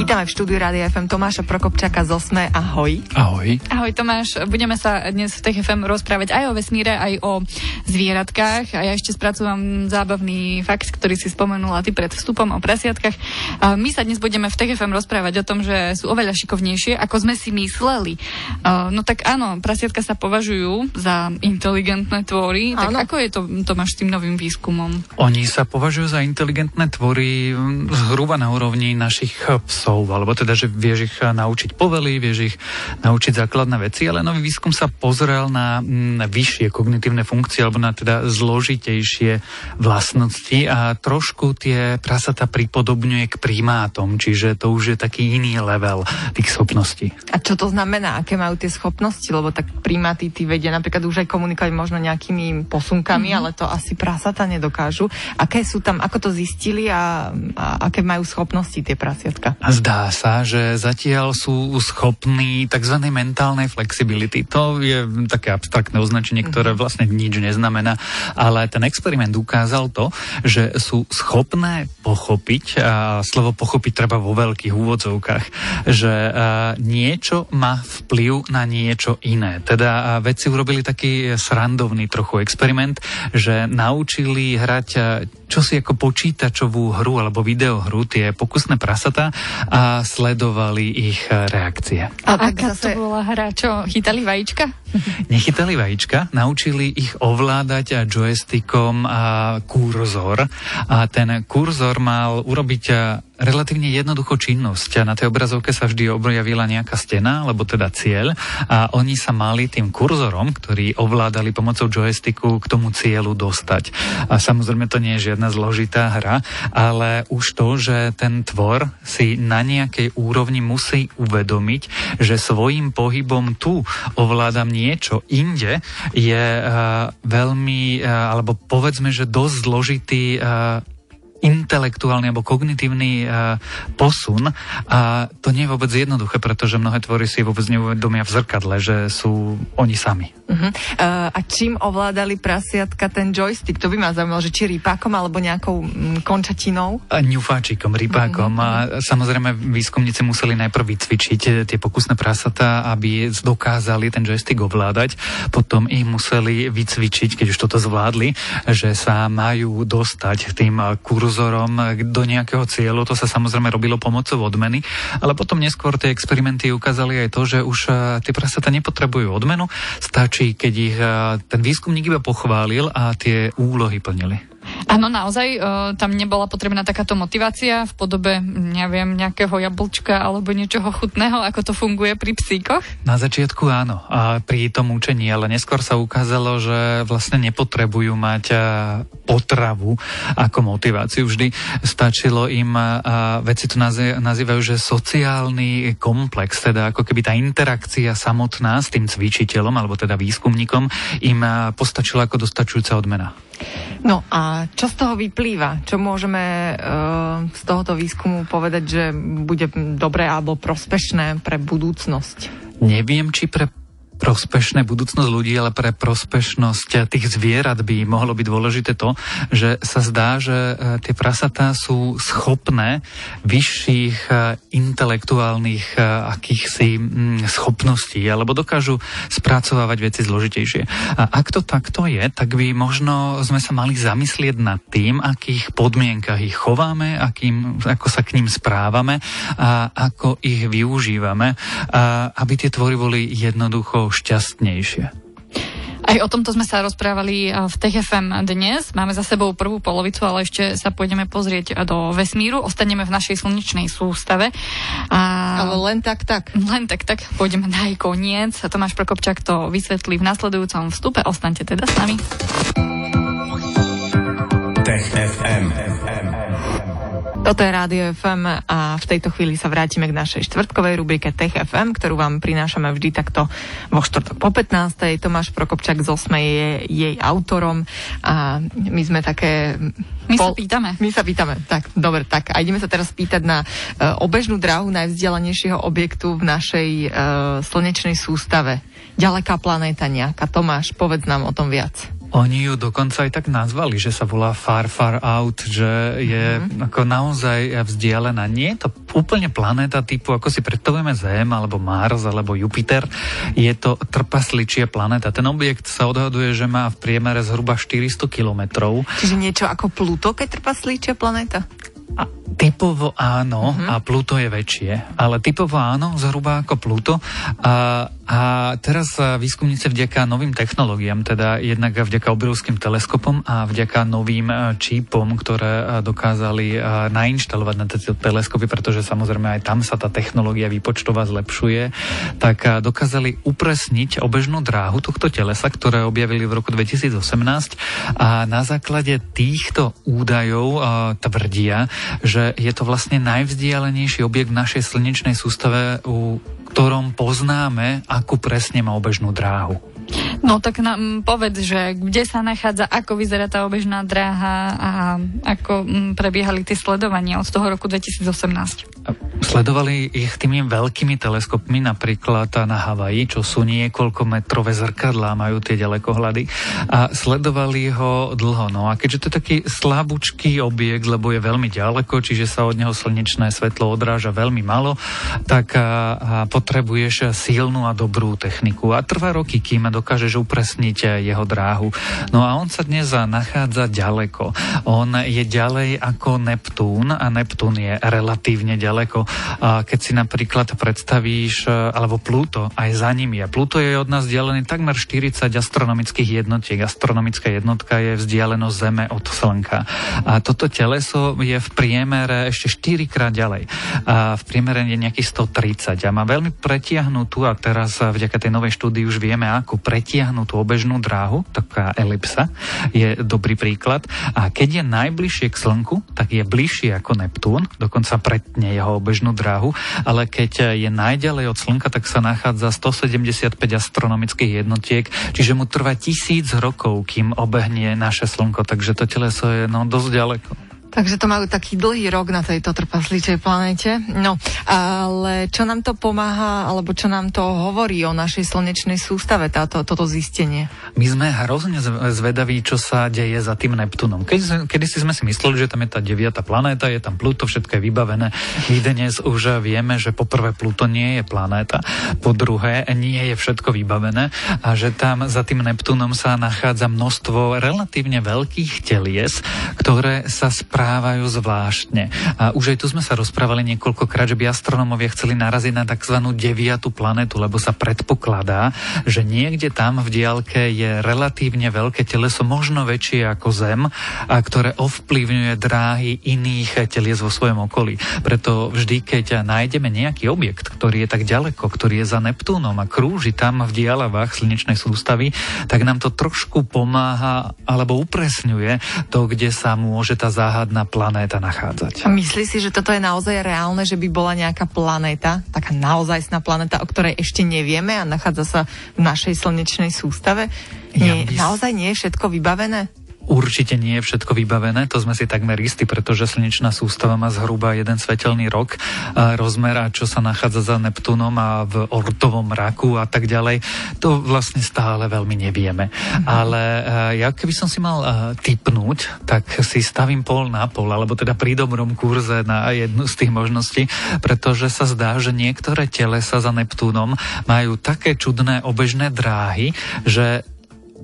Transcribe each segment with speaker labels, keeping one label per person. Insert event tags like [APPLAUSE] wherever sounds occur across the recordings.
Speaker 1: Vítame v štúdiu Rádia FM Tomáša Prokopčaka z Osme. Ahoj.
Speaker 2: Ahoj.
Speaker 3: Ahoj Tomáš, budeme sa dnes v TFM rozprávať aj o vesmíre, aj o zvieratkách a ja ešte spracúvam zábavný fakt, ktorý si spomenula ty pred vstupom o prasiatkách. A my sa dnes budeme v TFM rozprávať o tom, že sú oveľa šikovnejšie, ako sme si mysleli. No tak áno, prasiatka sa považujú za inteligentné tvory, tak ako je to Tomáš s tým novým výskumom?
Speaker 2: Oni sa považujú za inteligentné tvory zhruba na úrovni našich psov psov, alebo teda, že vieš ich eh, naučiť povely, vieš ich naučiť základné veci, ale nový výskum sa pozrel na, na mm, vyššie kognitívne funkcie, alebo na teda zložitejšie vlastnosti a trošku tie prasata pripodobňuje k primátom, čiže to už je taký iný level tých schopností.
Speaker 1: A čo to znamená? Aké majú tie schopnosti? Lebo tak primáty tí vedia napríklad už aj komunikovať možno nejakými posunkami, mm-hmm. ale to asi prasata nedokážu. Aké sú tam, ako to zistili a, a aké majú schopnosti tie prasiatka?
Speaker 2: A Zdá sa, že zatiaľ sú schopní tzv. mentálnej flexibility. To je také abstraktné označenie, ktoré mhm. vlastne nič neznamená, ale ten experiment ukázal to, že sú schopné pochopiť, a slovo pochopiť treba vo veľkých úvodzovkách, že niečo má vplyv na niečo iné. Teda vedci urobili taký srandovný trochu experiment, že naučili hrať čo si ako počítačovú hru alebo videohru, tie pokusné prasata a sledovali ich reakcie.
Speaker 3: A, a aká zase... to bola hra? Čo, chytali vajíčka?
Speaker 2: Nechytali vajíčka, naučili ich ovládať joystickom a kurzor a ten kurzor mal urobiť relatívne jednoducho činnosť. Na tej obrazovke sa vždy objavila nejaká stena, alebo teda cieľ a oni sa mali tým kurzorom, ktorý ovládali pomocou joysticku k tomu cieľu dostať. A samozrejme to nie je žiadna zložitá hra, ale už to, že ten tvor si na nejakej úrovni musí uvedomiť, že svojim pohybom tu ovládam niečo inde, je uh, veľmi, uh, alebo povedzme, že dosť zložitý uh, intelektuálny alebo kognitívny uh, posun a to nie je vôbec jednoduché, pretože mnohé tvory si vôbec neuvedomia v zrkadle, že sú oni sami.
Speaker 1: Uh-huh. Uh, a čím ovládali prasiatka ten joystick? To by ma zaujímalo, že či rýpákom alebo nejakou mm, končatinou?
Speaker 2: A ňufáčikom, rýpákom. Uh-huh. A samozrejme výskumníci museli najprv vycvičiť eh, tie pokusné prasatá, aby dokázali ten joystick ovládať. Potom ich museli vycvičiť, keď už toto zvládli, že sa majú dostať tým kurzorom do nejakého cieľu. To sa samozrejme robilo pomocou odmeny, ale potom neskôr tie experimenty ukázali aj to, že už eh, tie prasatá nepotrebujú odmenu, stačí stačí, keď ich eh, ten výskumník iba pochválil a tie úlohy plnili.
Speaker 3: Áno, naozaj, uh, tam nebola potrebná takáto motivácia v podobe, neviem, nejakého jablčka alebo niečoho chutného, ako to funguje pri psíkoch?
Speaker 2: Na začiatku áno, a pri tom učení, ale neskôr sa ukázalo, že vlastne nepotrebujú mať uh, potravu ako motiváciu. Vždy stačilo im, uh, veci to nazývajú, že sociálny komplex, teda ako keby tá interakcia samotná s tým cvičiteľom, alebo teda výskumníkom, im postačila ako dostačujúca odmena.
Speaker 1: No a čo z toho vyplýva? Čo môžeme uh, z tohoto výskumu povedať, že bude dobré alebo prospešné pre budúcnosť?
Speaker 2: Neviem, či pre prospešné budúcnosť ľudí, ale pre prospešnosť tých zvierat by mohlo byť dôležité to, že sa zdá, že e, tie prasatá sú schopné vyšších e, intelektuálnych e, akýchsi mm, schopností, alebo dokážu spracovávať veci zložitejšie. A ak to takto je, tak by možno sme sa mali zamyslieť nad tým, akých podmienkach ich chováme, akým, ako sa k ním správame a ako ich využívame, aby tie tvory boli jednoducho šťastnejšie.
Speaker 3: Aj o tomto sme sa rozprávali v TFM dnes. Máme za sebou prvú polovicu, ale ešte sa pôjdeme pozrieť do vesmíru. Ostaneme v našej slnečnej sústave.
Speaker 1: A... Ale len tak, tak.
Speaker 3: Len tak, tak. Pôjdeme na jej koniec. Tomáš Prokopčak to vysvetlí v nasledujúcom vstupe. Ostaňte teda s nami. Tech FM.
Speaker 1: Toto je Rádio FM a v tejto chvíli sa vrátime k našej štvrtkovej rubrike Tech FM, ktorú vám prinášame vždy takto vo štvrtok po 15. Tomáš Prokopčak z Osmej je jej autorom a my sme také...
Speaker 3: My pol... sa pýtame.
Speaker 1: My sa pýtame. Tak, dobre, tak a ideme sa teraz pýtať na uh, obežnú dráhu najvzdialenejšieho objektu v našej uh, slnečnej sústave. Ďaleká planéta nejaká. Tomáš, povedz nám o tom viac.
Speaker 2: Oni ju dokonca aj tak nazvali, že sa volá Far Far Out, že je mm-hmm. ako naozaj vzdialená. Nie je to úplne planéta typu, ako si predstavujeme Zem, alebo Mars, alebo Jupiter. Je to trpasličia planéta. Ten objekt sa odhaduje, že má v priemere zhruba 400 kilometrov.
Speaker 1: Čiže niečo ako Pluto, keď trpasličia planéta?
Speaker 2: A typovo áno, uh-huh. a Pluto je väčšie, ale typovo áno, zhruba ako Pluto. A, a teraz výskumníci vďaka novým technológiám, teda jednak vďaka obrovským teleskopom a vďaka novým e, čípom, ktoré e, dokázali nainštalovať na tieto teleskopy, pretože samozrejme aj tam sa tá technológia výpočtová zlepšuje, tak dokázali upresniť obežnú dráhu tohto telesa, ktoré objavili v roku 2018 a na základe týchto údajov tvrdia, že je to vlastne najvzdialenejší objekt v našej slnečnej sústave, u ktorom poznáme, akú presne má obežnú dráhu.
Speaker 3: No tak nám povedz, že kde sa nachádza, ako vyzerá tá obežná dráha a ako prebiehali tie sledovania od toho roku 2018.
Speaker 2: Sledovali ich tými veľkými teleskopmi, napríklad na Havaji, čo sú niekoľko metrové zrkadlá, majú tie ďalekohľady a sledovali ho dlho. No a keďže to je taký slabúčký objekt, lebo je veľmi ďaleko, čiže sa od neho slnečné svetlo odráža veľmi malo, tak a, a potrebuješ silnú a dobrú techniku. A trvá roky, kým dokážeš upresniť jeho dráhu. No a on sa dnes nachádza ďaleko. On je ďalej ako Neptún a Neptún je relatívne ďaleko keď si napríklad predstavíš, e, alebo Pluto, aj za ním je. Pluto je od nás vzdialený takmer 40 astronomických jednotiek. Astronomická jednotka je vzdialenosť Zeme od Slnka. A toto teleso je v priemere ešte 4 krát ďalej. A v priemere je nejakých 130 a má veľmi pretiahnutú, a teraz vďaka tej novej štúdii už vieme, ako pretiahnutú obežnú dráhu, taká elipsa, je dobrý príklad. A keď je najbližšie k Slnku, tak je bližšie ako Neptún, dokonca pretne jeho obežnú dráhu, ale keď je najďalej od Slnka, tak sa nachádza 175 astronomických jednotiek, čiže mu trvá tisíc rokov, kým obehnie naše Slnko, takže to teleso je no, dosť ďaleko.
Speaker 1: Takže to majú taký dlhý rok na tejto trpasličej planéte. No, ale čo nám to pomáha, alebo čo nám to hovorí o našej slnečnej sústave, táto, toto zistenie?
Speaker 2: My sme hrozne zvedaví, čo sa deje za tým Neptunom. Keď, kedy si sme si mysleli, že tam je tá deviata planéta, je tam Pluto, všetko je vybavené. My dnes už vieme, že po prvé Pluto nie je planéta, po druhé nie je všetko vybavené a že tam za tým Neptunom sa nachádza množstvo relatívne veľkých telies, ktoré sa správajú správajú zvláštne. A už aj tu sme sa rozprávali niekoľkokrát, že by astronómovia chceli naraziť na tzv. deviatu planetu, lebo sa predpokladá, že niekde tam v diálke je relatívne veľké teleso, možno väčšie ako Zem, a ktoré ovplyvňuje dráhy iných telies vo svojom okolí. Preto vždy, keď nájdeme nejaký objekt, ktorý je tak ďaleko, ktorý je za Neptúnom a krúži tam v dialavách slnečnej sústavy, tak nám to trošku pomáha alebo upresňuje to, kde sa môže tá záhada záhadná planéta nachádzať.
Speaker 1: A myslí si, že toto je naozaj reálne, že by bola nejaká planéta, taká naozajstná planéta, o ktorej ešte nevieme a nachádza sa v našej slnečnej sústave? Nie, ja by... Naozaj nie je všetko vybavené?
Speaker 2: Určite nie je všetko vybavené, to sme si takmer istí, pretože slnečná sústava má zhruba jeden svetelný rok a rozmer a čo sa nachádza za Neptúnom a v ortovom raku a tak ďalej, to vlastne stále veľmi nevieme. Mm-hmm. Ale ja keby som si mal typnúť, tak si stavím pol na pol, alebo teda pri dobrom kurze na jednu z tých možností, pretože sa zdá, že niektoré telesa za Neptúnom majú také čudné obežné dráhy, že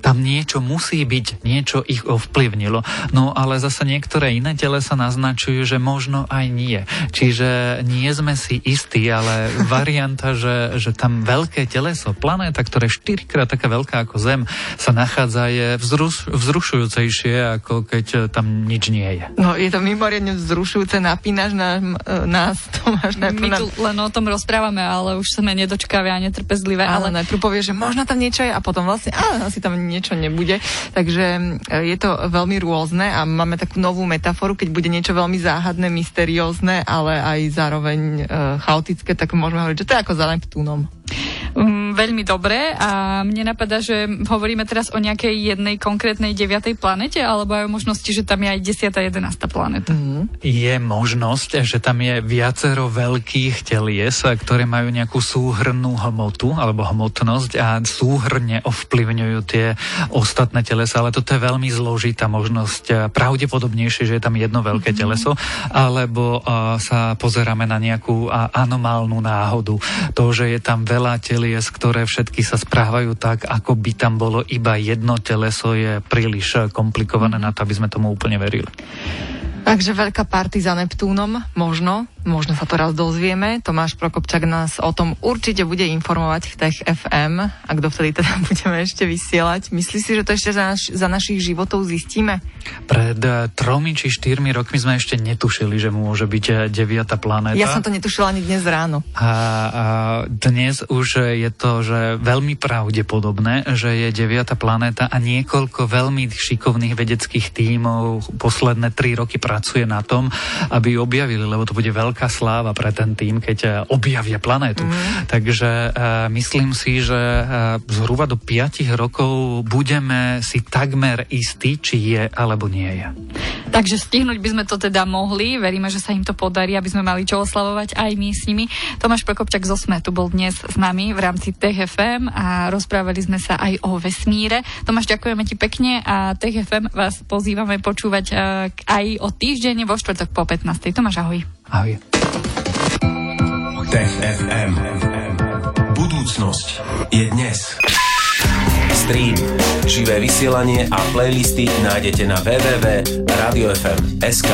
Speaker 2: tam niečo musí byť, niečo ich ovplyvnilo. No ale zase niektoré iné sa naznačujú, že možno aj nie. Čiže nie sme si istí, ale [LAUGHS] varianta, že, že tam veľké teleso, planéta, ktoré je štyrikrát taká veľká ako Zem, sa nachádza, je vzruš, vzrušujúcejšie, ako keď tam nič nie je.
Speaker 1: No je to mimoriadne vzrušujúce, napínaš na, nás, [LAUGHS] Tomáš.
Speaker 3: My tu len o tom rozprávame, ale už sme nedočkavé a netrpezlivé.
Speaker 1: Ale, ale najprv povie, že možno tam niečo je a potom vlastne, ale asi tam niečo nebude. Takže e, je to veľmi rôzne a máme takú novú metaforu, keď bude niečo veľmi záhadné, mysteriózne, ale aj zároveň e, chaotické, tak môžeme hovoriť, že to je ako za Neptúnom.
Speaker 3: Veľmi dobre a mne napadá, že hovoríme teraz o nejakej jednej konkrétnej deviatej planete, alebo aj o možnosti, že tam je aj 10. a 11. planeta.
Speaker 2: Mm. Je možnosť, že tam je viacero veľkých telies, ktoré majú nejakú súhrnú hmotu alebo hmotnosť a súhrne ovplyvňujú tie ostatné telesa, ale toto je veľmi zložitá možnosť. Pravdepodobnejšie, že je tam jedno veľké mm. teleso, alebo uh, sa pozeráme na nejakú uh, anomálnu náhodu. To, že je tam veľa telies, ktoré všetky sa správajú tak, ako by tam bolo iba jedno teleso, je príliš komplikované na to, aby sme tomu úplne verili.
Speaker 1: Takže veľká party za Neptúnom, možno, možno sa to raz dozvieme. Tomáš Prokopčak nás o tom určite bude informovať v Tech FM, ak dovtedy teda [LAUGHS] budeme ešte vysielať. Myslíš si, že to ešte za, naš, za našich životov zistíme?
Speaker 2: Pred uh, tromi či štyrmi rokmi sme ešte netušili, že môže byť uh, deviata planéta.
Speaker 1: Ja som to netušila ani dnes ráno.
Speaker 2: A, a dnes už je to že veľmi pravdepodobné, že je deviata planéta a niekoľko veľmi šikovných vedeckých tímov posledné tri roky pracuje na tom, aby ju objavili, lebo to bude veľká sláva pre ten tým, keď eh, objavia planétu. Mm. Takže uh, myslím si, že uh, zhruba do 5 rokov budeme si takmer istí, či je alebo nie je.
Speaker 3: Takže stihnúť by sme to teda mohli, veríme, že sa im to podarí, aby sme mali čo oslavovať aj my s nimi. Tomáš Prokopčak z Osme tu bol dnes s nami v rámci TFM a rozprávali sme sa aj o vesmíre. Tomáš, ďakujeme ti pekne a TFM vás pozývame počúvať aj o tých týždeň vo štvrtok po 15. Tomáš, ahoj.
Speaker 2: Ahoj.
Speaker 4: Tech FM. Budúcnosť je dnes. Stream, živé vysielanie a playlisty nájdete na www.radiofm.sk.